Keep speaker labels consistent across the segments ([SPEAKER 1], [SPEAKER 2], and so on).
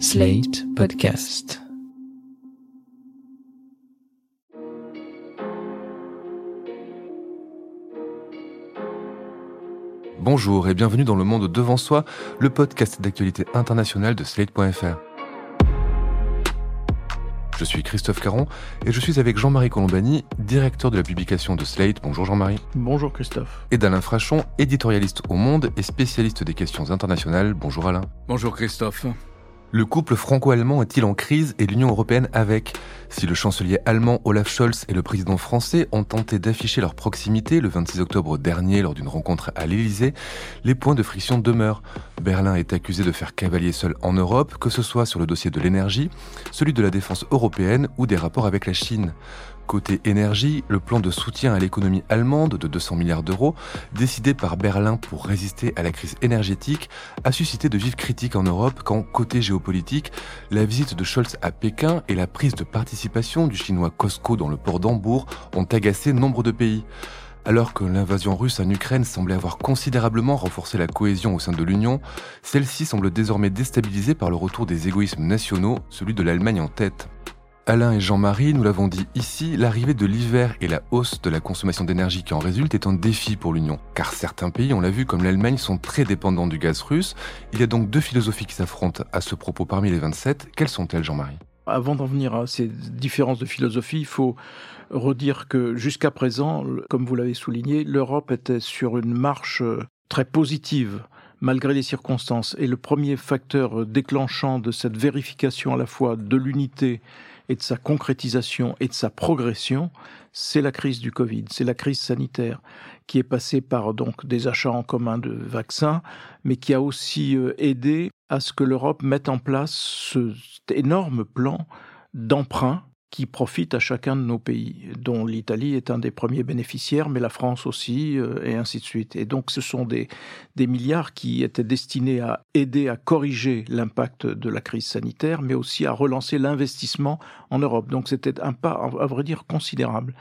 [SPEAKER 1] Slate Podcast.
[SPEAKER 2] Bonjour et bienvenue dans Le Monde Devant Soi, le podcast d'actualité internationale de Slate.fr. Je suis Christophe Caron et je suis avec Jean-Marie Colombani, directeur de la publication de Slate. Bonjour Jean-Marie.
[SPEAKER 3] Bonjour Christophe.
[SPEAKER 2] Et d'Alain Frachon, éditorialiste au Monde et spécialiste des questions internationales. Bonjour Alain.
[SPEAKER 4] Bonjour Christophe.
[SPEAKER 2] Le couple franco-allemand est-il en crise et l'Union européenne avec? Si le chancelier allemand Olaf Scholz et le président français ont tenté d'afficher leur proximité le 26 octobre dernier lors d'une rencontre à l'Élysée, les points de friction demeurent. Berlin est accusé de faire cavalier seul en Europe, que ce soit sur le dossier de l'énergie, celui de la défense européenne ou des rapports avec la Chine. Côté énergie, le plan de soutien à l'économie allemande de 200 milliards d'euros, décidé par Berlin pour résister à la crise énergétique, a suscité de vives critiques en Europe quand, côté géopolitique, la visite de Scholz à Pékin et la prise de participation du chinois Costco dans le port d'Hambourg ont agacé nombre de pays. Alors que l'invasion russe en Ukraine semblait avoir considérablement renforcé la cohésion au sein de l'Union, celle-ci semble désormais déstabilisée par le retour des égoïsmes nationaux, celui de l'Allemagne en tête. Alain et Jean-Marie, nous l'avons dit ici, l'arrivée de l'hiver et la hausse de la consommation d'énergie qui en résulte est un défi pour l'Union. Car certains pays, on l'a vu, comme l'Allemagne, sont très dépendants du gaz russe. Il y a donc deux philosophies qui s'affrontent à ce propos parmi les 27. Quelles sont-elles, Jean-Marie?
[SPEAKER 3] Avant d'en venir à ces différences de philosophie, il faut redire que jusqu'à présent, comme vous l'avez souligné, l'Europe était sur une marche très positive malgré les circonstances. Et le premier facteur déclenchant de cette vérification à la fois de l'unité et de sa concrétisation et de sa progression, c'est la crise du Covid, c'est la crise sanitaire qui est passée par donc des achats en commun de vaccins, mais qui a aussi aidé à ce que l'Europe mette en place cet énorme plan d'emprunt qui profitent à chacun de nos pays, dont l'Italie est un des premiers bénéficiaires, mais la France aussi, euh, et ainsi de suite. Et donc ce sont des, des milliards qui étaient destinés à aider à corriger l'impact de la crise sanitaire, mais aussi à relancer l'investissement en Europe. Donc c'était un pas, à vrai dire, considérable.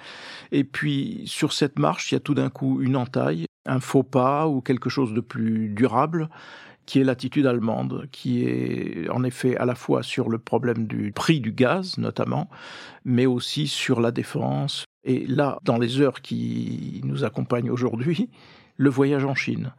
[SPEAKER 3] Et puis sur cette marche, il y a tout d'un coup une entaille, un faux pas ou quelque chose de plus durable qui est l'attitude allemande, qui est en effet à la fois sur le problème du prix du gaz notamment, mais aussi sur la défense. Et là, dans les heures qui nous accompagnent aujourd'hui, le voyage en Chine.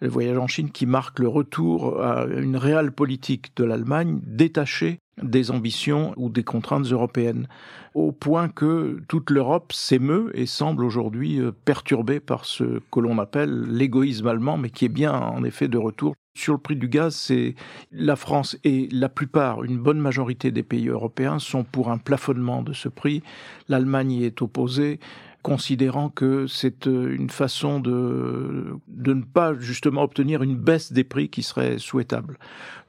[SPEAKER 3] Le voyage en Chine qui marque le retour à une réelle politique de l'Allemagne détachée des ambitions ou des contraintes européennes, au point que toute l'Europe s'émeut et semble aujourd'hui perturbée par ce que l'on appelle l'égoïsme allemand, mais qui est bien en effet de retour. Sur le prix du gaz, c'est la France et la plupart, une bonne majorité des pays européens sont pour un plafonnement de ce prix. L'Allemagne y est opposée considérant que c'est une façon de, de ne pas justement obtenir une baisse des prix qui serait souhaitable.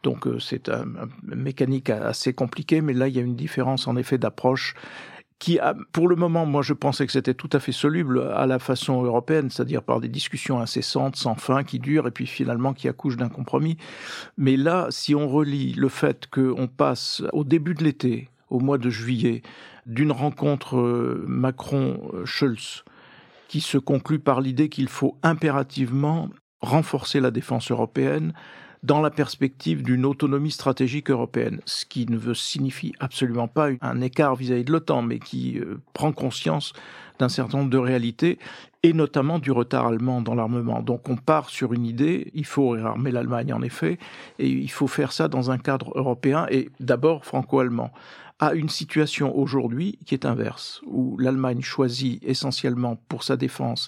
[SPEAKER 3] Donc c'est un, un mécanique assez compliqué, mais là il y a une différence en effet d'approche qui, a, pour le moment, moi je pensais que c'était tout à fait soluble à la façon européenne, c'est-à-dire par des discussions incessantes, sans fin, qui durent, et puis finalement qui accouchent d'un compromis. Mais là, si on relie le fait qu'on passe au début de l'été, au mois de juillet, d'une rencontre Macron-Schulz, qui se conclut par l'idée qu'il faut impérativement renforcer la défense européenne, dans la perspective d'une autonomie stratégique européenne, ce qui ne signifie absolument pas un écart vis-à-vis -vis de l'OTAN, mais qui euh, prend conscience d'un certain nombre de réalités, et notamment du retard allemand dans l'armement. Donc on part sur une idée, il faut réarmer l'Allemagne en effet, et il faut faire ça dans un cadre européen, et d'abord franco-allemand à une situation aujourd'hui qui est inverse, où l'Allemagne choisit essentiellement pour sa défense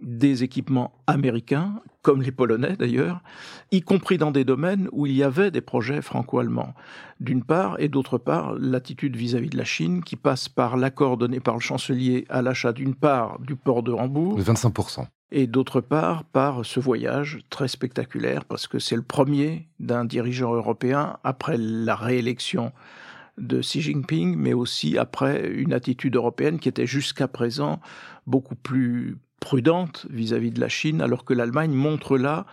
[SPEAKER 3] des équipements américains, comme les Polonais d'ailleurs, y compris dans des domaines où il y avait des projets franco-allemands, d'une part, et d'autre part, l'attitude vis-à-vis de la Chine qui passe par l'accord donné par le chancelier à l'achat d'une part du port de Hambourg.
[SPEAKER 2] De 25%.
[SPEAKER 3] Et d'autre part, par ce voyage très spectaculaire, parce que c'est le premier d'un dirigeant européen après la réélection de Xi Jinping, mais aussi après une attitude européenne qui était jusqu'à présent beaucoup plus prudente vis-à-vis -vis de la Chine, alors que l'Allemagne montre là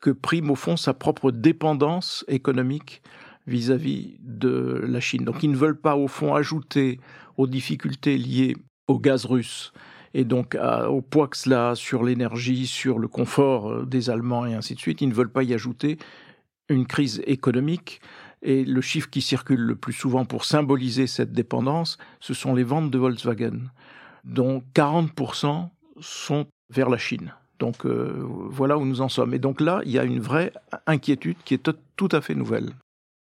[SPEAKER 3] que prime au fond sa propre dépendance économique vis-à-vis -vis de la Chine. Donc ils ne veulent pas au fond ajouter aux difficultés liées au gaz russe et donc au poids que cela a sur l'énergie, sur le confort des Allemands et ainsi de suite. Ils ne veulent pas y ajouter une crise économique Et le chiffre qui circule le plus souvent pour symboliser cette dépendance, ce sont les ventes de Volkswagen, dont 40% sont vers la Chine. Donc euh, voilà où nous en sommes. Et donc là, il y a une vraie inquiétude qui est tout à fait nouvelle.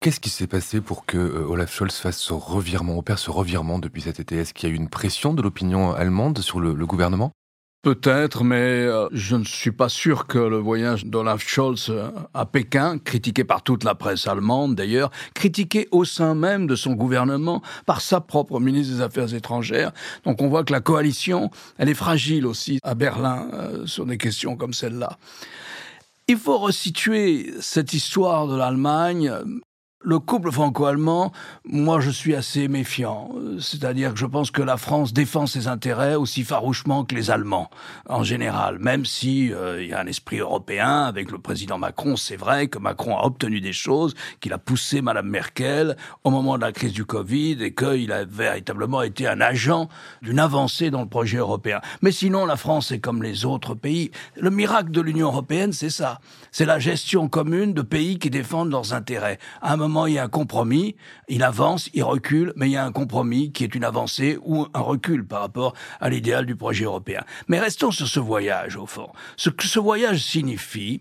[SPEAKER 2] Qu'est-ce qui s'est passé pour que euh, Olaf Scholz fasse ce revirement, opère ce revirement depuis cet été? Est-ce qu'il y a eu une pression de l'opinion allemande sur le gouvernement?
[SPEAKER 4] Peut-être, mais euh, je ne suis pas sûr que le voyage d'Olaf Scholz euh, à Pékin, critiqué par toute la presse allemande d'ailleurs, critiqué au sein même de son gouvernement par sa propre ministre des Affaires étrangères. Donc on voit que la coalition, elle est fragile aussi à Berlin euh, sur des questions comme celle-là. Il faut resituer cette histoire de l'Allemagne le couple franco-allemand, moi je suis assez méfiant. C'est-à-dire que je pense que la France défend ses intérêts aussi farouchement que les Allemands en général. Même si euh, il y a un esprit européen avec le président Macron, c'est vrai que Macron a obtenu des choses, qu'il a poussé Madame Merkel au moment de la crise du Covid et qu'il a véritablement été un agent d'une avancée dans le projet européen. Mais sinon, la France est comme les autres pays. Le miracle de l'Union européenne, c'est ça. C'est la gestion commune de pays qui défendent leurs intérêts. À un moment il y a un compromis, il avance, il recule, mais il y a un compromis qui est une avancée ou un recul par rapport à l'idéal du projet européen. Mais restons sur ce voyage, au fond. Ce que ce voyage signifie,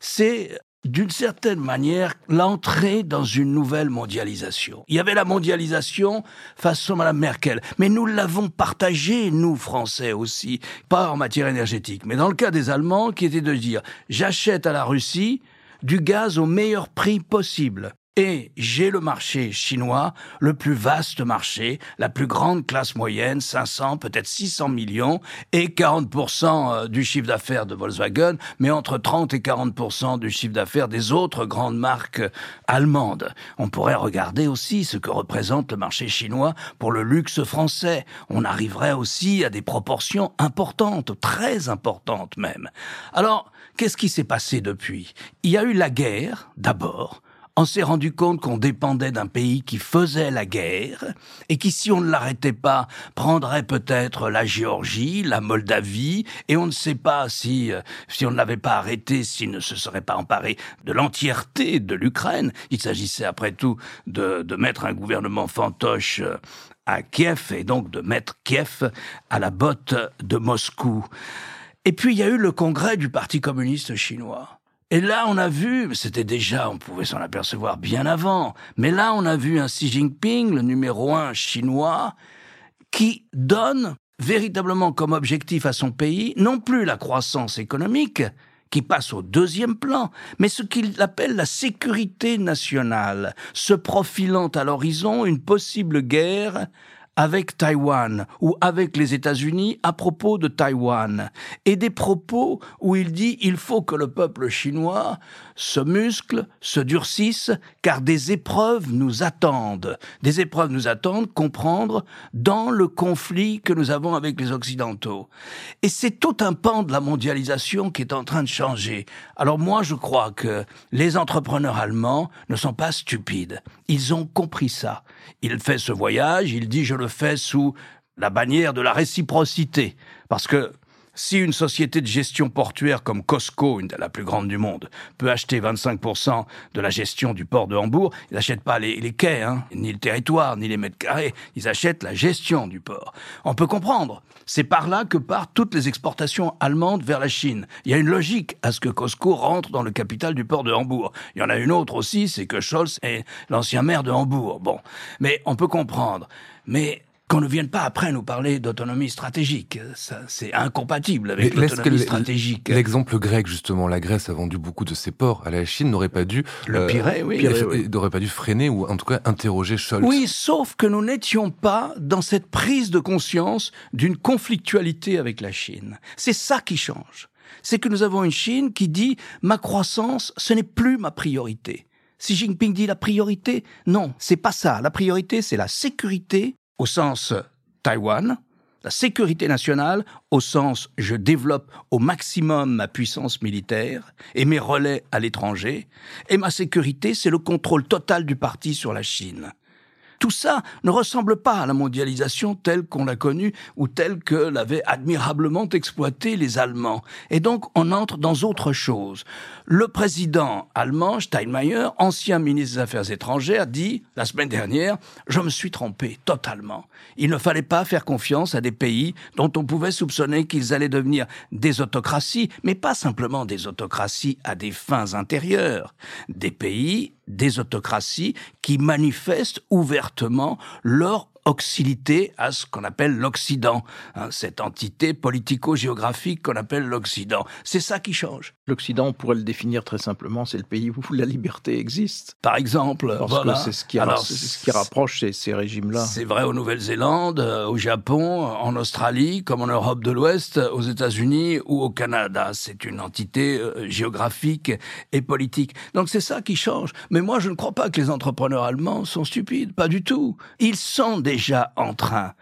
[SPEAKER 4] c'est d'une certaine manière, l'entrée dans une nouvelle mondialisation. Il y avait la mondialisation façon Mme Merkel, mais nous l'avons partagée, nous, Français aussi, pas en matière énergétique, mais dans le cas des Allemands, qui était de dire, j'achète à la Russie du gaz au meilleur prix possible. Et j'ai le marché chinois, le plus vaste marché, la plus grande classe moyenne, 500, peut-être 600 millions, et 40% euh, du chiffre d'affaires de Volkswagen, mais entre 30 et 40% du chiffre d'affaires des autres grandes marques allemandes. On pourrait regarder aussi ce que représente le marché chinois pour le luxe français. On arriverait aussi à des proportions importantes, très importantes même. Alors, qu'est-ce qui s'est passé depuis? Il y a eu la guerre, d'abord, on s'est rendu compte qu'on dépendait d'un pays qui faisait la guerre et qui, si on ne l'arrêtait pas, prendrait peut-être la Géorgie, la Moldavie, et on ne sait pas si, euh, si on ne l'avait pas arrêté, s'il ne se serait pas emparé de l'entièreté de l'Ukraine. Il s'agissait après tout de, de mettre un gouvernement fantoche euh, à Kiev et donc de mettre Kiev à la botte de Moscou. Et puis il y a eu le congrès du Parti communiste chinois. Et là, on a vu, c'était déjà, on pouvait s'en apercevoir bien avant, mais là, on a vu un Xi Jinping, le numéro un chinois, qui donne véritablement comme objectif à son pays non plus la croissance économique, qui passe au deuxième plan, mais ce qu'il appelle la sécurité nationale, se profilant à l'horizon une possible guerre avec Taïwan ou avec les États-Unis à propos de Taïwan. Et des propos où il dit il faut que le peuple chinois se muscle, se durcisse car des épreuves nous attendent. Des épreuves nous attendent comprendre dans le conflit que nous avons avec les occidentaux. Et c'est tout un pan de la mondialisation qui est en train de changer. Alors moi je crois que les entrepreneurs allemands ne sont pas stupides. Ils ont compris ça. Il fait ce voyage, il dit je le fais sous la bannière de la réciprocité. Parce que si une société de gestion portuaire comme Costco, une de la plus grande du monde, peut acheter 25% de la gestion du port de Hambourg, ils n'achètent pas les, quais, hein, ni le territoire, ni les mètres carrés, ils achètent la gestion du port. On peut comprendre. C'est par là que partent toutes les exportations allemandes vers la Chine. Il y a une logique à ce que Costco rentre dans le capital du port de Hambourg. Il y en a une autre aussi, c'est que Scholz est l'ancien maire de Hambourg. Bon. Mais on peut comprendre. Mais qu'on ne vienne pas après nous parler d'autonomie stratégique. C'est incompatible avec l'autonomie stratégique.
[SPEAKER 2] L'exemple grec, justement, la Grèce a vendu beaucoup de ses ports à la Chine, n'aurait pas dû...
[SPEAKER 4] Le euh, oui.
[SPEAKER 2] N'aurait pas dû freiner ou en tout cas interroger Scholz.
[SPEAKER 4] Oui, sauf que nous n'étions pas dans cette prise de conscience d'une conflictualité avec la Chine. C'est ça qui change. C'est que nous avons une Chine qui dit ma croissance, ce n'est plus ma priorité. Si Jinping dit la priorité, non, c'est pas ça. La priorité, c'est la sécurité au sens Taïwan, la sécurité nationale au sens je développe au maximum ma puissance militaire et mes relais à l'étranger, et ma sécurité, c'est le contrôle total du parti sur la Chine. Tout ça ne ressemble pas à la mondialisation telle qu'on l'a connue ou telle que l'avaient admirablement exploitée les Allemands. Et donc, on entre dans autre chose. Le président allemand, Steinmeier, ancien ministre des Affaires étrangères, dit, la semaine dernière, je me suis trompé totalement. Il ne fallait pas faire confiance à des pays dont on pouvait soupçonner qu'ils allaient devenir des autocraties, mais pas simplement des autocraties à des fins intérieures. Des pays, des autocraties qui manifestent ouvertement leur hostilité à ce qu'on appelle l'Occident, hein, cette entité politico-géographique qu'on appelle l'Occident. C'est ça qui change.
[SPEAKER 3] L'Occident, on pourrait le définir très simplement, c'est le pays où la liberté existe.
[SPEAKER 4] Par exemple,
[SPEAKER 3] voilà. c'est ce, qui ce qui rapproche ces, ces régimes-là.
[SPEAKER 4] C'est vrai au Nouvelle-Zélande, euh, au Japon, en Australie, comme en Europe de l'Ouest, aux États-Unis ou au Canada. C'est une entité euh, géographique et politique. Donc c'est ça qui change. Mais moi, je ne crois pas que les entrepreneurs allemands sont stupides, pas du tout. Ils sont déjà en train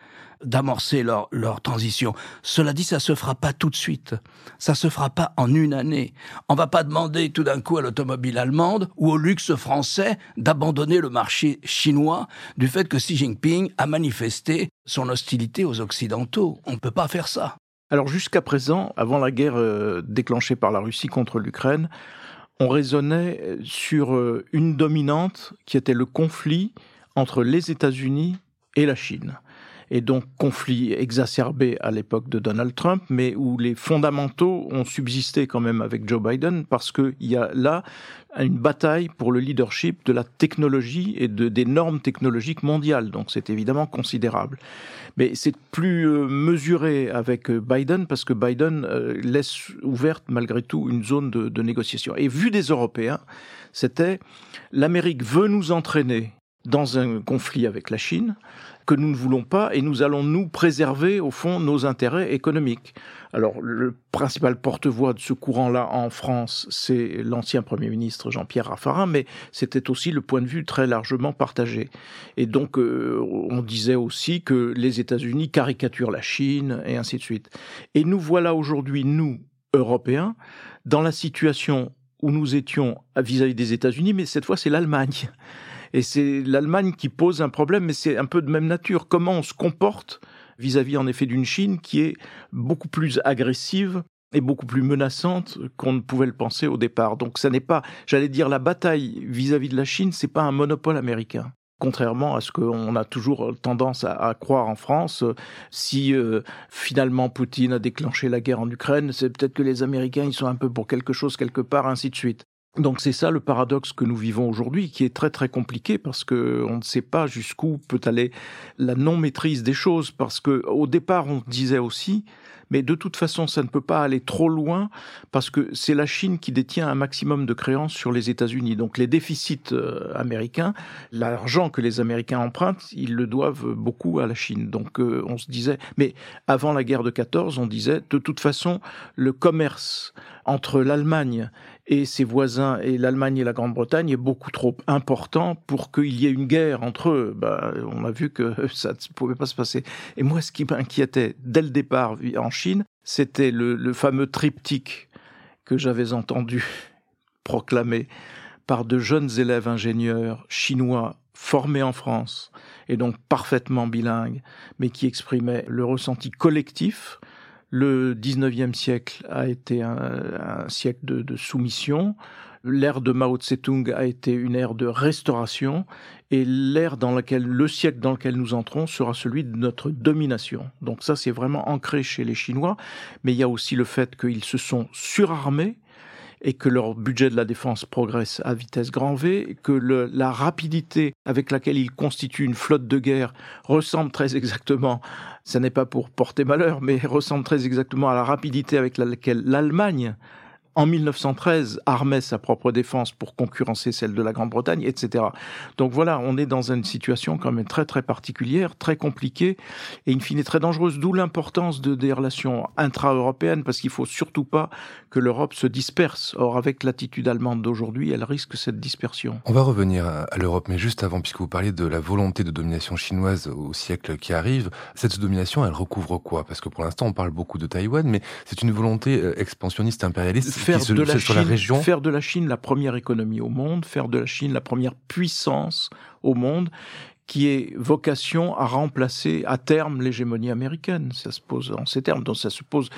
[SPEAKER 4] d'amorcer leur, leur transition. Cela dit, ça se fera pas tout de suite. Ça se fera pas en une année. On va pas demander tout d'un coup à l'automobile allemande ou au luxe français d'abandonner le marché chinois du fait que Xi Jinping a manifesté son hostilité aux Occidentaux. On ne peut pas faire ça.
[SPEAKER 3] Alors jusqu'à présent, avant la guerre euh, déclenchée par la Russie contre l'Ukraine, on raisonnait sur euh, une dominante qui était le conflit entre les États-Unis et la Chine et donc conflit exacerbé à l'époque de Donald Trump, mais où les fondamentaux ont subsisté quand même avec Joe Biden parce qu'il y a là une bataille pour le leadership de la technologie et de, des normes technologiques mondiales. Donc c'est évidemment considérable. Mais c'est plus euh, mesuré avec euh, Biden parce que Biden euh, laisse ouverte malgré tout une zone de, de négociation. Et vu des Européens, c'était l'Amérique veut nous entraîner dans un conflit avec la Chine que nous ne voulons pas et nous allons nous préserver au fond nos intérêts économiques. Alors le principal porte-voix de ce courant-là en France, c'est l'ancien Premier ministre Jean-Pierre Raffarin, mais c'était aussi le point de vue très largement partagé. Et donc euh, on disait aussi que les États-Unis caricaturent la Chine et ainsi de suite. Et nous voilà aujourd'hui, nous, Européens, dans la situation où nous étions vis-à-vis -vis des États-Unis, mais cette fois c'est l'Allemagne. Et c'est l'Allemagne qui pose un problème, mais c'est un peu de même nature. Comment on se comporte vis-à-vis en effet d'une Chine qui est beaucoup plus agressive et beaucoup plus menaçante qu'on ne pouvait le penser au départ. Donc ça n'est pas, j'allais dire, la bataille vis-à-vis de la Chine, c'est pas un monopole américain. Contrairement à ce qu'on a toujours tendance à, croire en France, si euh, finalement Poutine a déclenché la guerre en Ukraine, c'est peut-être que les Américains ils sont un peu pour quelque chose quelque part, ainsi de suite. Donc c'est ça le paradoxe que nous vivons aujourd'hui, qui est très très compliqué parce que on ne sait pas jusqu'où peut aller la non maîtrise des choses. Parce que au départ on disait aussi, mais de toute façon ça ne peut pas aller trop loin parce que c'est la Chine qui détient un maximum de créances sur les États-Unis. Donc les déficits euh, américains, l'argent que les Américains empruntent, ils le doivent beaucoup à la Chine. Donc euh, on se disait, mais avant la guerre de 14, on disait de toute façon le commerce entre l'Allemagne et ses voisins et l'Allemagne et la Grande-Bretagne est beaucoup trop important pour qu'il y ait une guerre entre eux. Bah, on a vu que ça ne pouvait pas se passer. Et moi, ce qui m'inquiétait dès le départ en Chine, c'était le, le fameux triptyque que j'avais entendu proclamer par de jeunes élèves ingénieurs chinois formés en France et donc parfaitement bilingues, mais qui exprimaient le ressenti collectif le 19e siècle a été un, siècle de, soumission. L'ère de Mao Tse-tung a été une ère de restauration et l'ère dans laquelle, le siècle dans lequel nous entrons sera celui de notre domination. Donc ça, c'est vraiment ancré chez les Chinois. Mais il y a aussi le fait qu'ils se sont surarmés et que leur budget de la défense progresse à vitesse grand V, que la rapidité avec laquelle ils constituent une flotte de guerre ressemble très exactement, ce n'est pas pour porter malheur, mais ressemble très exactement à la rapidité avec laquelle l'Allemagne en 1913 armait sa propre défense pour concurrencer celle de la Grande-Bretagne, etc. Donc voilà, on est dans une situation quand même très très particulière, très compliquée et in fine très dangereuse, d'où l'importance de, des relations intra-européennes, parce qu'il faut surtout pas que l'Europe se disperse. Or, avec l'attitude allemande d'aujourd'hui, elle risque cette dispersion.
[SPEAKER 2] On va revenir à l'Europe, mais juste avant, puisque vous parliez de la volonté de domination chinoise au siècle qui arrive, cette domination, elle recouvre quoi? Parce que pour l'instant, on parle beaucoup de Taïwan, mais c'est une volonté euh, expansionniste impérialiste
[SPEAKER 3] faire de la Chine, la région. Faire de la Chine la première économie au monde, faire de la Chine la première puissance au monde, qui ait vocation à remplacer à terme l'hégémonie américaine. Ça se pose en ces termes, donc ça se pose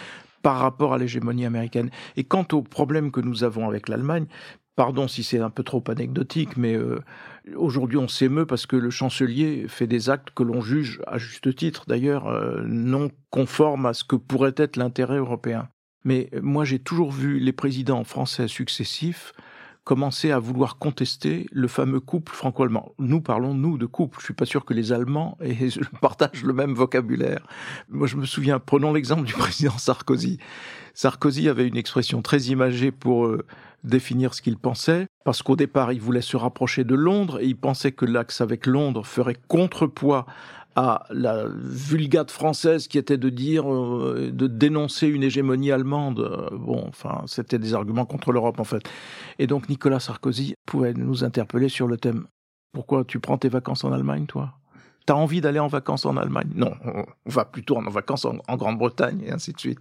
[SPEAKER 3] par rapport à l'hégémonie américaine. Et quant au problème que nous avons avec l'Allemagne, pardon si c'est un peu trop anecdotique, mais euh, aujourd'hui on s'émeut parce que le chancelier fait des actes que l'on juge, à juste titre d'ailleurs, euh, non conformes à ce que pourrait être l'intérêt européen. Mais moi j'ai toujours vu les présidents français successifs commencer à vouloir contester le fameux couple franco-allemand. Nous parlons, nous, de couple. Je suis pas sûr que les Allemands partagent le même vocabulaire. Moi, je me souviens, prenons l'exemple du président Sarkozy. Sarkozy avait une expression très imagée pour euh, définir ce qu'il pensait, parce qu'au départ, il voulait se rapprocher de Londres et il pensait que l'axe avec Londres ferait contrepoids à la vulgate française qui était de dire, euh, de dénoncer une hégémonie allemande. Bon, enfin, c'était des arguments contre l'Europe en fait. Et donc Nicolas Sarkozy pouvait nous interpeller sur le thème. Pourquoi tu prends tes vacances en Allemagne, toi? T'as envie d'aller en vacances en Allemagne? Non, on va plutôt en vacances en, Grande-Bretagne et ainsi de suite.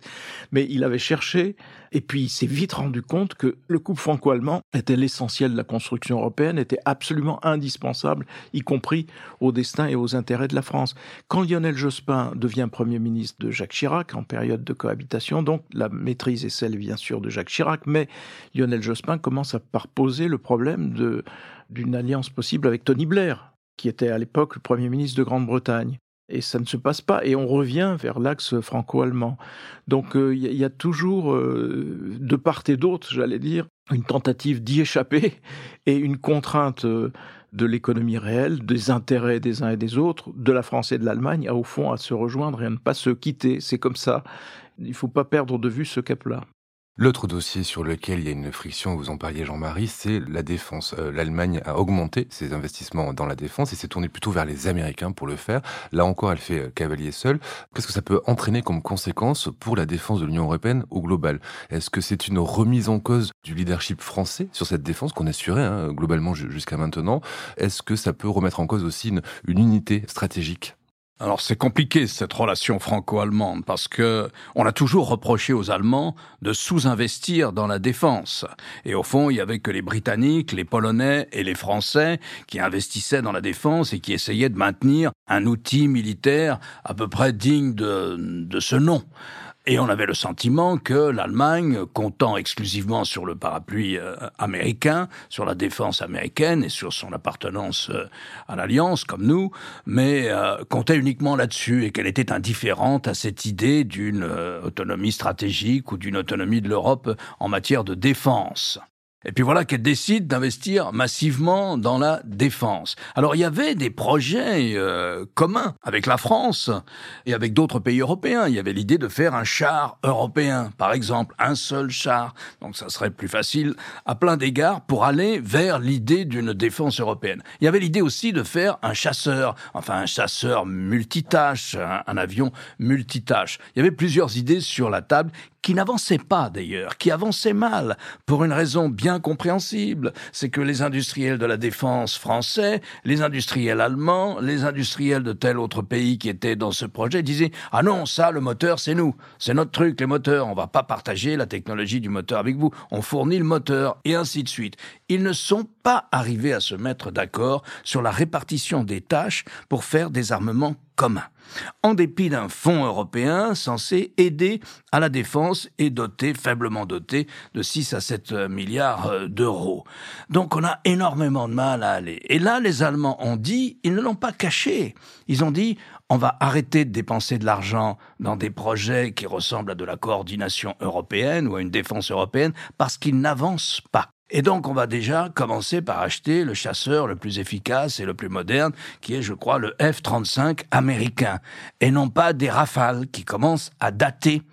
[SPEAKER 3] Mais il avait cherché et puis il s'est vite rendu compte que le couple franco-allemand était l'essentiel de la construction européenne, était absolument indispensable, y compris au destin et aux intérêts de la France. Quand Lionel Jospin devient Premier ministre de Jacques Chirac, en période de cohabitation, donc la maîtrise est celle bien sûr de Jacques Chirac, mais Lionel Jospin commence à par poser le problème d'une alliance possible avec Tony Blair, qui était à l'époque le Premier ministre de Grande-Bretagne. Et ça ne se passe pas, et on revient vers l'axe franco-allemand. Donc il euh, y, a toujours, euh, de part et d'autre, j'allais dire, une tentative d'y échapper et une contrainte euh, de l'économie réelle, des intérêts des uns et des autres, de la France et de l'Allemagne, à au fond à se rejoindre et à ne pas se quitter. C'est comme ça. Il ne faut pas perdre de vue ce cap-là.
[SPEAKER 2] L'autre dossier sur lequel il y a une friction, vous en parliez Jean-Marie, c'est la défense. Euh, L'Allemagne a augmenté ses investissements dans la défense et s'est tournée plutôt vers les Américains pour le faire. Là encore, elle fait euh, cavalier seul. Qu'est-ce que ça peut entraîner comme conséquence pour la défense de l'Union européenne au global? Est-ce que c'est une remise en cause du leadership français sur cette défense qu'on assurait hein, globalement jusqu'à maintenant? Est-ce que ça peut remettre en cause aussi une unité stratégique?
[SPEAKER 4] Alors c'est compliqué cette relation franco-allemande parce que on a toujours reproché aux Allemands de sous-investir dans la défense. Et au fond, il y avait que les Britanniques, les Polonais et les Français qui investissaient dans la défense et qui essayaient de maintenir un outil militaire à peu près digne de, de ce nom. Et on avait le sentiment que l'Allemagne, comptant exclusivement sur le parapluie euh, américain, sur la défense américaine et sur son appartenance euh, à l'Alliance, comme nous, mais euh, comptait uniquement là-dessus et qu'elle était indifférente à cette idée d'une autonomie stratégique ou d'une autonomie de l'Europe en matière de défense. Et puis voilà qu'elle décide d'investir massivement dans la défense. Alors il y avait des projets euh, communs avec la France et avec d'autres pays européens. Il y avait l'idée de faire un char européen, par exemple, un seul char. Donc ça serait plus facile à plein d'égards pour aller vers l'idée d'une défense européenne. Il y avait l'idée aussi de faire un chasseur, enfin un chasseur multitâche, un, un avion multitâche. Il y avait plusieurs idées sur la table qui n'avançait pas d'ailleurs, qui avançait mal, pour une raison bien compréhensible, c'est que les industriels de la défense français, les industriels allemands, les industriels de tel autre pays qui étaient dans ce projet disaient « Ah non, ça, le moteur, c'est nous, c'est notre truc, les moteurs, on va pas partager la technologie du moteur avec vous, on fournit le moteur, et ainsi de suite. » Ils ne sont pas arrivés à se mettre d'accord sur la répartition des tâches pour faire des armements communs en dépit d'un fonds européen censé aider à la défense et doté, faiblement doté, de 6 à 7 milliards euh, d'euros. Donc on a énormément de mal à aller. Et là, les Allemands ont dit, ils ne l'ont pas caché, ils ont dit, on va arrêter de dépenser de l'argent dans des projets qui ressemblent à de la coordination européenne ou à une défense européenne parce qu'ils n'avancent pas. Et donc, on va déjà commencer par acheter le chasseur le plus efficace et le plus moderne, qui est, je crois, le F-35 américain, et non pas des rafales qui commencent à dater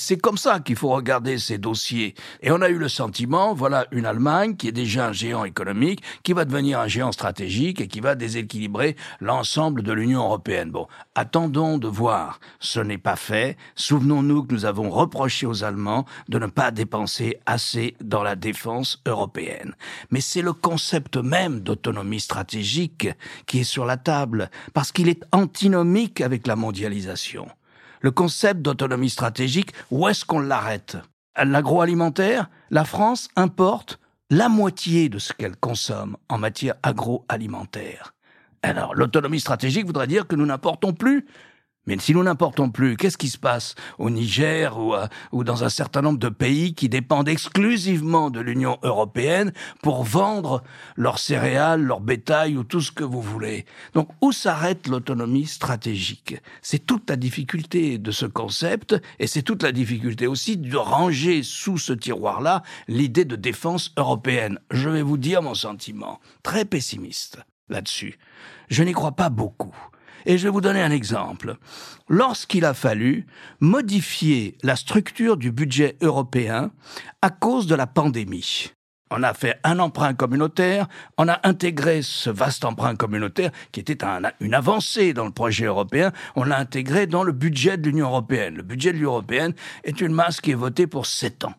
[SPEAKER 4] c'est comme ça qu'il faut regarder ces dossiers. Et on a eu le sentiment, voilà une Allemagne qui est déjà un géant économique, qui va devenir un géant stratégique et qui va déséquilibrer l'ensemble de l'Union européenne. Bon, attendons de voir. Ce n'est pas fait. Souvenons-nous que nous avons reproché aux Allemands de ne pas dépenser assez dans la défense européenne. Mais c'est le concept même d'autonomie stratégique qui est sur la table, parce qu'il est antinomique avec la mondialisation le concept d'autonomie stratégique, où est-ce qu'on l'arrête? L'agroalimentaire, la France importe la moitié de ce qu'elle consomme en matière agroalimentaire. Alors, l'autonomie stratégique voudrait dire que nous n'importons plus mais si nous n'importons plus, qu'est-ce qui se passe au Niger ou, dans un certain nombre de pays qui dépendent exclusivement de l'Union européenne pour vendre leurs céréales, leurs bétail ou tout ce que vous voulez? Donc où s'arrête l'autonomie stratégique? C'est toute la difficulté de ce concept et c'est toute la difficulté aussi de ranger sous ce tiroir-là l'idée de défense européenne. Je vais vous dire mon sentiment, très pessimiste là-dessus. Je n'y crois pas beaucoup. Et je vais vous donner un exemple. Lorsqu'il a fallu modifier la structure du budget européen à cause de la pandémie, on a fait un emprunt communautaire, on a intégré ce vaste emprunt communautaire qui était une avancée dans le projet européen, on l'a intégré dans le budget de l'Union européenne. Le budget de l'Union européenne est une masse qui est votée pour sept ans.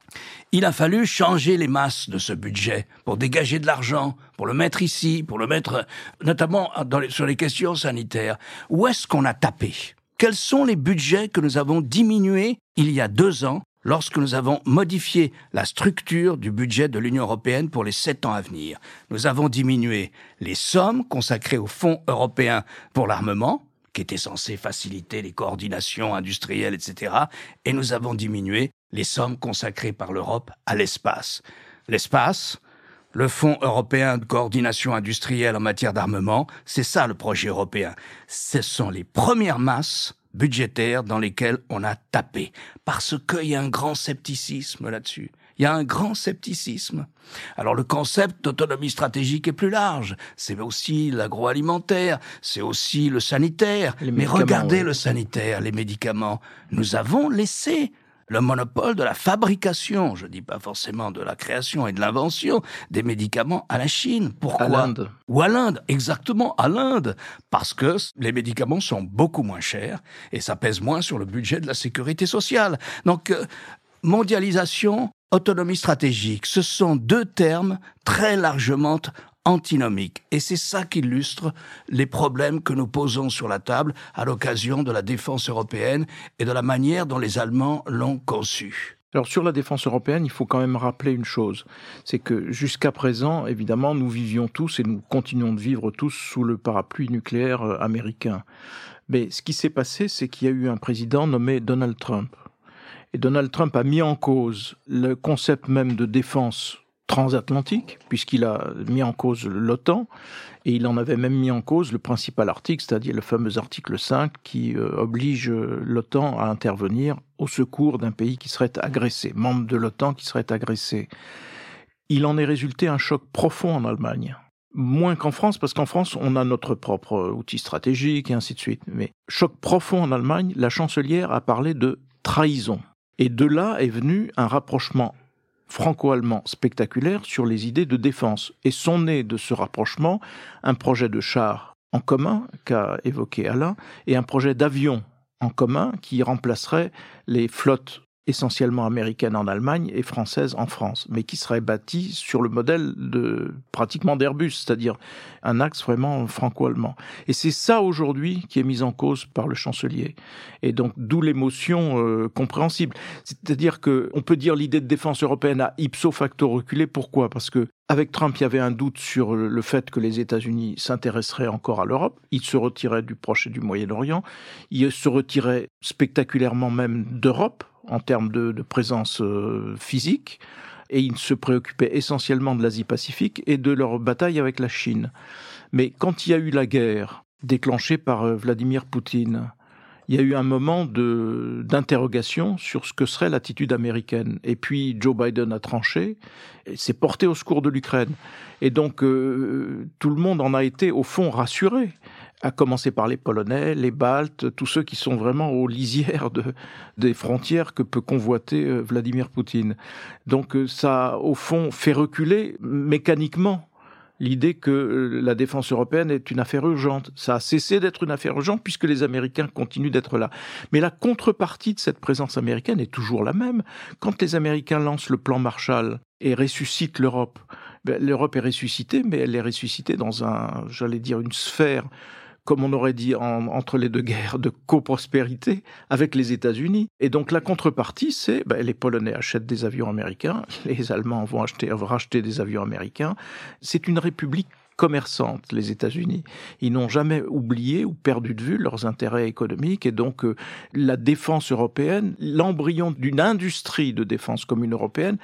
[SPEAKER 4] Il a fallu changer les masses de ce budget pour dégager de l'argent, pour le mettre ici, pour le mettre notamment sur les questions sanitaires. Où est-ce qu'on a tapé? Quels sont les budgets que nous avons diminués il y a deux ans lorsque nous avons modifié la structure du budget de l'Union européenne pour les sept ans à venir. Nous avons diminué les sommes consacrées au Fonds européen pour l'armement, qui était censé faciliter les coordinations industrielles, etc., et nous avons diminué les sommes consacrées par l'Europe à l'espace. L'espace, le Fonds européen de coordination industrielle en matière d'armement, c'est ça le projet européen. Ce sont les premières masses budgétaires dans lesquels on a tapé. Parce qu'il y a un grand scepticisme là-dessus. Il y a un grand scepticisme. Alors le concept d'autonomie stratégique est plus large. C'est aussi l'agroalimentaire, c'est aussi le sanitaire. Mais regardez le sanitaire, les médicaments. Nous avons laissé le monopole de la fabrication, je dis pas forcément de la création et de l'invention des médicaments à la Chine. Pourquoi
[SPEAKER 3] À l'Inde.
[SPEAKER 4] Ou à l'Inde, exactement, à l'Inde. Parce que les médicaments sont beaucoup moins chers et ça pèse moins sur le budget de la sécurité sociale. Donc, euh, mondialisation, autonomie stratégique, ce sont deux termes très largement antinomique. Et c'est ça qui illustre les problèmes que nous posons sur la table à l'occasion de la défense européenne et de la manière dont les Allemands l'ont conçue.
[SPEAKER 3] Alors sur la défense européenne, il faut quand même rappeler une chose, c'est que jusqu'à présent, évidemment, nous vivions tous et nous continuons de vivre tous sous le parapluie nucléaire euh, américain. Mais ce qui s'est passé, c'est qu'il y a eu un président nommé Donald Trump. Et Donald Trump a mis en cause le concept même de défense transatlantique, puisqu'il a mis en cause l'OTAN, et il en avait même mis en cause le principal article, c'est-à-dire le fameux article 5 qui euh, oblige euh, l'OTAN à intervenir au secours d'un pays qui serait agressé, membre de l'OTAN qui serait agressé. Il en est résulté un choc profond en Allemagne. Moins qu'en France, parce qu'en France, on a notre propre outil stratégique et ainsi de suite. Mais choc profond en Allemagne, la chancelière a parlé de trahison. Et de là est venu un rapprochement franco-allemand spectaculaire sur les idées de défense. Et sont nés de ce rapprochement un projet de char en commun qu'a évoqué Alain et un projet d'avion en commun qui remplacerait les flottes essentiellement américaine en Allemagne et française en France, mais qui serait bâtie sur le modèle de pratiquement d'Airbus, c'est-à-dire un axe vraiment franco-allemand. Et c'est ça aujourd'hui qui est mis en cause par le chancelier. Et donc d'où l'émotion euh, compréhensible. C'est-à-dire que on peut dire l'idée de défense européenne a ipso facto reculé. Pourquoi? Parce que avec Trump, il y avait un doute sur le fait que les États-Unis s'intéresseraient encore à l'Europe. Ils se retiraient du Proche et du Moyen-Orient. Ils se retiraient spectaculairement même d'Europe en termes de, présence euh, physique, et ils se préoccupaient essentiellement de l'Asie-Pacifique et de leur bataille avec la Chine. Mais quand il y a eu la guerre déclenchée par euh, Vladimir Poutine, il y a eu un moment d'interrogation sur ce que serait l'attitude américaine. Et puis Joe Biden a tranché, et s'est porté au secours de l'Ukraine. Et donc euh, tout le monde en a été au fond rassuré à commencer par les Polonais, les Baltes, tous ceux qui sont vraiment aux lisières de, des frontières que peut convoiter euh, Vladimir Poutine. Donc euh, ça, au fond, fait reculer mécaniquement l'idée que euh, la défense européenne est une affaire urgente. Ça a cessé d'être une affaire urgente puisque les Américains continuent d'être là. Mais la contrepartie de cette présence américaine est toujours la même. Quand les Américains lancent le plan Marshall et ressuscitent l'Europe, ben, l'Europe est ressuscitée, mais elle est ressuscitée dans un, j'allais dire, une sphère comme on aurait dit entre les deux guerres, de coprospérité avec les États-Unis. Et donc la contrepartie, c'est ben, les Polonais achètent des avions américains, les Allemands vont acheter, racheter des avions américains. C'est une république commerçante, les États-Unis. Ils n'ont jamais oublié ou perdu de vue leurs intérêts économiques et donc euh, la défense européenne, l'embryon d'une industrie de défense commune européenne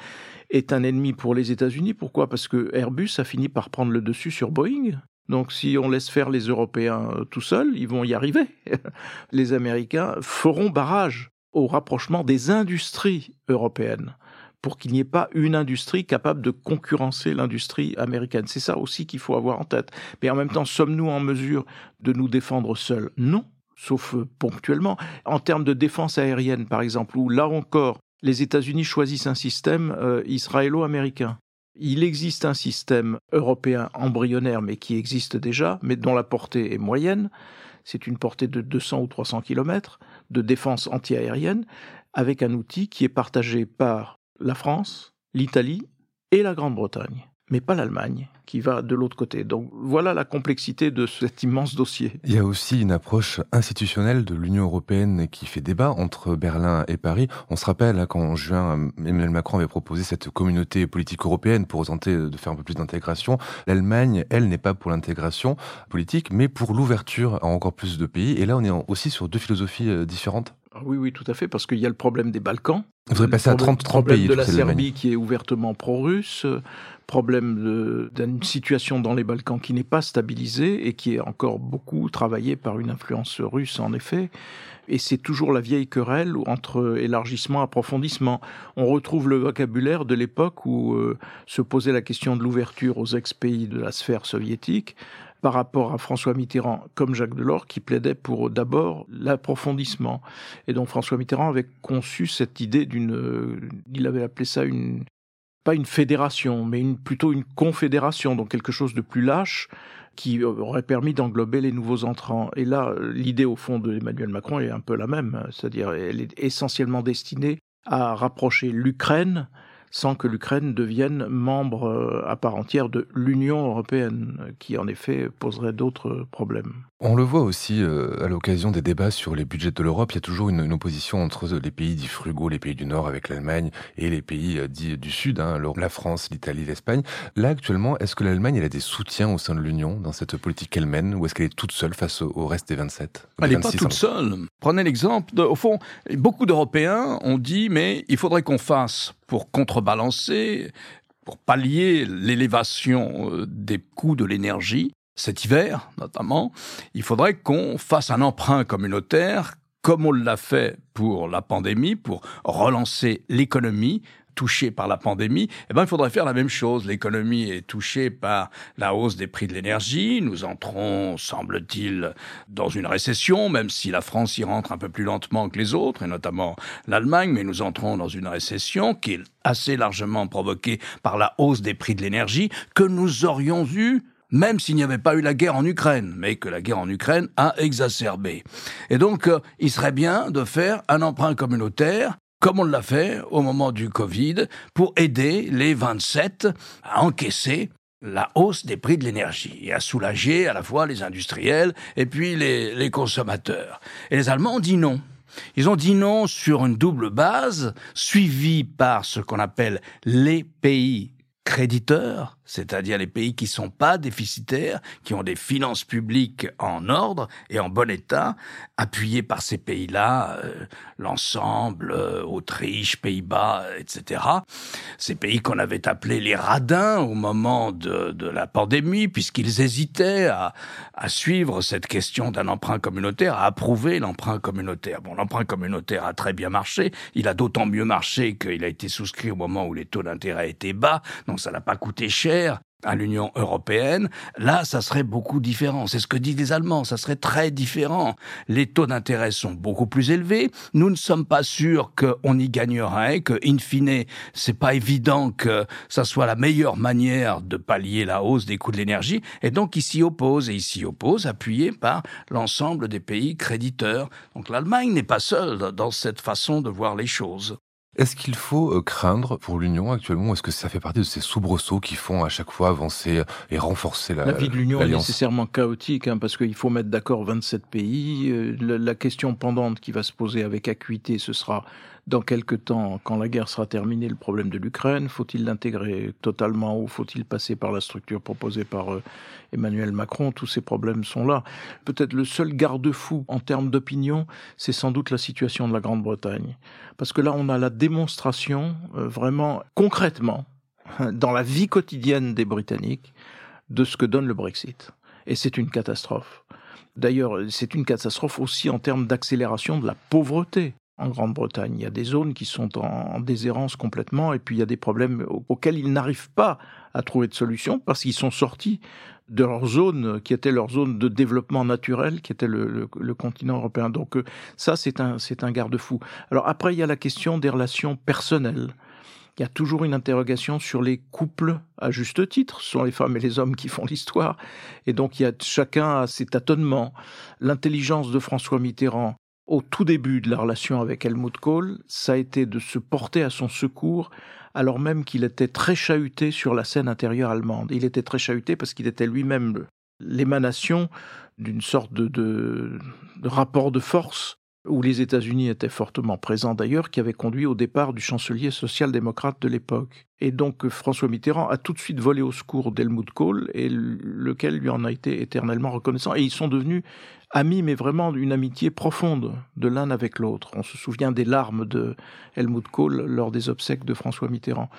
[SPEAKER 3] est un ennemi pour les États-Unis. Pourquoi? Parce que Airbus a fini par prendre le dessus sur Boeing. Donc si on laisse faire les Européens euh, tout seuls, ils vont y arriver. les Américains feront barrage au rapprochement des industries européennes pour qu'il n'y ait pas une industrie capable de concurrencer l'industrie américaine. C'est ça aussi qu'il faut avoir en tête. Mais en même temps, sommes-nous en mesure de nous défendre seuls? Non, sauf euh, ponctuellement. En termes de défense aérienne, par exemple, où là encore, les États-Unis choisissent un système euh, israélo-américain. Il existe un système européen embryonnaire, mais qui existe déjà, mais dont la portée est moyenne. C'est une portée de 200 ou 300 km de défense antiaérienne, avec un outil qui est partagé par la France, l'Italie et la Grande-Bretagne, mais pas l'Allemagne qui va de l'autre côté. Donc voilà la complexité de cet immense dossier.
[SPEAKER 2] Il y a aussi une approche institutionnelle de l'Union européenne qui fait débat entre Berlin et Paris. On se rappelle hein, qu'en juin, Emmanuel Macron avait proposé cette communauté politique européenne pour tenter de faire un peu plus d'intégration. L'Allemagne, elle, n'est pas pour l'intégration politique, mais pour l'ouverture à encore plus de pays. Et là, on est aussi sur deux philosophies euh, différentes.
[SPEAKER 3] Ah oui, oui, tout à fait, parce qu'il y a le problème des Balkans.
[SPEAKER 2] Vous voudrez passer à 30, 30
[SPEAKER 3] pays. de la Serbie qui est ouvertement pro-russe, problème d'une situation dans les Balkans qui n'est pas stabilisée et qui est encore beaucoup travaillée par une influence russe, en effet. Et c'est toujours la vieille querelle entre élargissement, approfondissement. On retrouve le vocabulaire de l'époque où euh, se posait la question de l'ouverture aux ex-pays de la sphère soviétique par rapport à François Mitterrand comme Jacques Delors qui plaidaient pour d'abord l'approfondissement. Et donc François Mitterrand avait conçu cette idée d'une, il avait appelé ça une, pas une fédération, mais une, plutôt une confédération, donc quelque chose de plus lâche qui aurait permis d'englober les nouveaux entrants. Et là, l'idée au fond de Emmanuel Macron est un peu la même, c'est-à-dire elle est essentiellement destinée à rapprocher l'Ukraine sans que l'Ukraine devienne membre euh, à part entière de l'Union européenne, qui en effet poserait d'autres problèmes.
[SPEAKER 2] On le voit aussi euh, à l'occasion des débats sur les budgets de l'Europe, il y a toujours une, opposition entre les pays dits frugaux, les pays du Nord avec l'Allemagne, et les pays euh, dits du Sud, hein, la France, l'Italie, l'Espagne. Là, actuellement, est-ce que l'Allemagne elle a des soutiens au sein de l'Union dans cette politique qu'elle mène, ou est-ce qu'elle est toute seule face au, reste des 27
[SPEAKER 4] Elle n'est pas toute seule. Prenez l'exemple, au fond, beaucoup d'Européens ont dit, mais il faudrait qu'on fasse pour contrebalancer, pour pallier l'élévation euh, des coûts de l'énergie, cet hiver notamment, il faudrait qu'on fasse un emprunt communautaire comme on l'a fait pour la pandémie, pour relancer l'économie touchée par la pandémie, eh ben, il faudrait faire la même chose. L'économie est touchée par la hausse des prix de l'énergie. Nous entrons, semble-t-il, dans une récession, même si la France y rentre un peu plus lentement que les autres, et notamment l'Allemagne, mais nous entrons dans une récession qui est assez largement provoquée par la hausse des prix de l'énergie que nous aurions eu même s'il n'y avait pas eu la guerre en Ukraine, mais que la guerre en Ukraine a exacerbé. Et donc, euh, il serait bien de faire un emprunt communautaire comme on l'a fait au moment du Covid, pour aider les 27 à encaisser la hausse des prix de l'énergie et à soulager à la fois les industriels et puis les, consommateurs. Et les Allemands ont dit non. Ils ont dit non sur une double base, suivie par ce qu'on appelle les pays créditeurs, c'est-à-dire les pays qui sont pas déficitaires, qui ont des finances publiques en ordre et en bon état, appuyés par ces pays-là, euh, l'ensemble, euh, Autriche, Pays-Bas, etc. Ces pays qu'on avait appelés les radins au moment de, de la pandémie, puisqu'ils hésitaient à, à suivre cette question d'un emprunt communautaire, à approuver l'emprunt communautaire. Bon, l'emprunt communautaire a très bien marché, il a d'autant mieux marché qu'il a été souscrit au moment où les taux d'intérêt étaient bas, ça n'a pas coûté cher à l'Union européenne, là, ça serait beaucoup différent. C'est ce que disent les Allemands, ça serait très différent. Les taux d'intérêt sont beaucoup plus élevés. Nous ne sommes pas sûrs qu'on y gagnerait, que, in fine, c'est pas évident que ça soit la meilleure manière de pallier la hausse des coûts de l'énergie. Et donc, ils s'y opposent, et ils s'y opposent, appuyés par l'ensemble des pays créditeurs. Donc, l'Allemagne n'est pas seule dans cette façon de voir les choses.
[SPEAKER 2] Est-ce qu'il faut euh, craindre pour l'Union actuellement Est-ce que ça fait partie de ces soubresauts qui font à chaque fois avancer et renforcer la
[SPEAKER 3] La vie de l'Union est nécessairement chaotique hein, parce qu'il faut mettre d'accord 27 pays. Euh, la question pendante qui va se poser avec acuité, ce sera dans quelque temps, quand la guerre sera terminée, le problème de l'Ukraine Faut-il l'intégrer totalement ou faut-il passer par la structure proposée par euh, Emmanuel Macron? Tous ces problèmes sont là. Peut-être le seul garde-fou en termes d'opinion, c'est sans doute la situation de la Grande-Bretagne. Parce que là, on a la démonstration, euh, vraiment concrètement, dans la vie quotidienne des Britanniques, de ce que donne le Brexit. Et c'est une catastrophe. D'ailleurs, c'est une catastrophe aussi en termes d'accélération de la pauvreté en Grande-Bretagne. Il y a des zones qui sont en, déshérence complètement, et puis il y a des problèmes auxquels ils n'arrivent pas à trouver de solution parce qu'ils sont sortis de leur zone qui était leur zone de développement naturel, qui était le, continent européen. Donc euh, ça, c'est un, garde-fou. Alors après, il y a la question des relations personnelles il y a toujours une interrogation sur les couples à juste titre. Ce sont les femmes et les hommes qui font l'histoire. Et donc, il y a chacun a ses tâtonnements. L'intelligence de François Mitterrand, au tout début de la relation avec Helmut Kohl, ça a été de se porter à son secours alors même qu'il était très chahuté sur la scène intérieure allemande. Il était très chahuté parce qu'il était lui-même l'émanation d'une sorte de, rapport de force où les États-Unis étaient fortement présents d'ailleurs, qui avait conduit au départ du chancelier social-démocrate de l'époque. Et donc François Mitterrand a tout de suite volé au secours d'Helmut Kohl, et lequel lui en a été éternellement reconnaissant. Et ils sont devenus amis, mais vraiment d'une amitié profonde de l'un avec l'autre. On se souvient des larmes de Helmut Kohl lors des obsèques de François Mitterrand.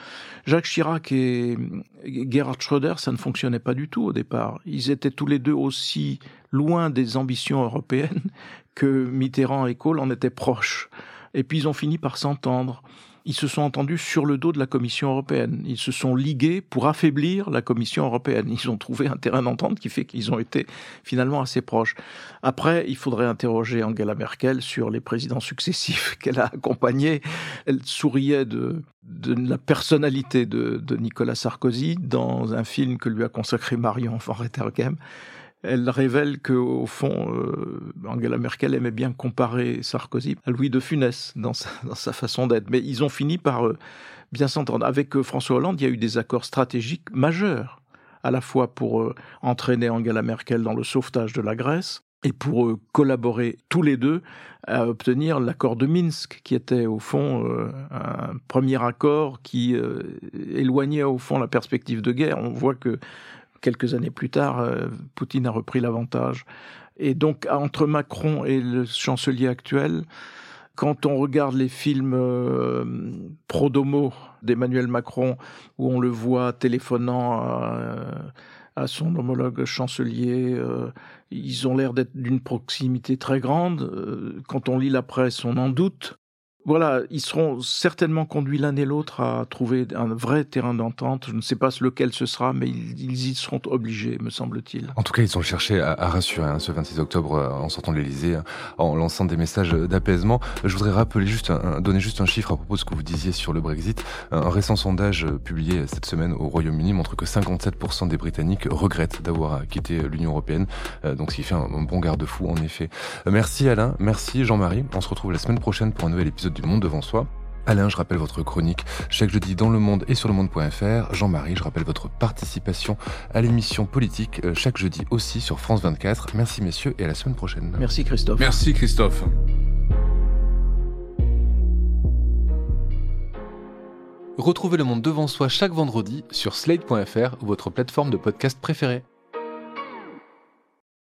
[SPEAKER 3] Jacques Chirac et Gerhard Schröder, ça ne fonctionnait pas du tout au départ. Ils étaient tous les deux aussi loin des ambitions européennes que Mitterrand et Kohl en étaient proches. Et puis ils ont fini par s'entendre ils se sont entendus sur le dos de la Commission européenne. Ils se sont ligués pour affaiblir la Commission européenne. Ils ont trouvé un terrain d'entente qui fait qu'ils ont été finalement assez proches. Après, il faudrait interroger Angela Merkel sur les présidents successifs qu'elle a accompagnés. Elle souriait de, la personnalité de, de Nicolas Sarkozy dans un film que lui a consacré Marion Van Rettergem elle révèle que au fond, euh, Angela Merkel aimait bien comparer Sarkozy à Louis de Funès dans sa, façon d'être. Mais ils ont fini par euh, bien s'entendre. Avec euh, François Hollande, il y a eu des accords stratégiques majeurs, à la fois pour entraîner Angela Merkel dans le sauvetage de la Grèce et pour collaborer tous les deux à obtenir l'accord de Minsk, qui était au fond un premier accord qui éloignait au fond la perspective de guerre. On voit que quelques années plus tard, euh, Poutine a repris l'avantage. Et donc, entre Macron et le chancelier actuel, quand on regarde les films euh, pro-domo d'Emmanuel Macron, où on le voit téléphonant à, son homologue chancelier, euh, ils ont l'air d'être d'une proximité très grande. quand on lit la presse, on en doute voilà, ils seront certainement conduits l'un et l'autre à trouver un vrai terrain d'entente. Je ne sais pas lequel ce sera, mais ils, y seront obligés, me semble-t-il.
[SPEAKER 2] En tout cas, ils ont cherché à, rassurer hein, ce 26 octobre euh, en sortant de l'Elysée, euh, en lançant des messages d'apaisement. Je voudrais rappeler juste, donner juste un chiffre à propos de ce que vous disiez sur le Brexit. Un récent sondage euh, publié cette semaine au Royaume-Uni montre que 57% des Britanniques regrettent d'avoir quitté l'Union européenne. Donc, ce qui fait un bon garde-fou, en effet. Merci Alain, merci Jean-Marie. On se retrouve la semaine prochaine pour un nouvel épisode du Monde devant soi. Alain, je rappelle votre chronique chaque jeudi dans Le Monde et sur le monde.fr. Jean-Marie, je rappelle votre participation à l'émission politique euh, chaque jeudi aussi sur France 24. Merci messieurs et à la semaine prochaine.
[SPEAKER 3] Merci Christophe.
[SPEAKER 4] Merci Christophe.
[SPEAKER 2] Retrouvez Le Monde devant soi chaque vendredi sur slate.fr ou votre plateforme de podcast préférée.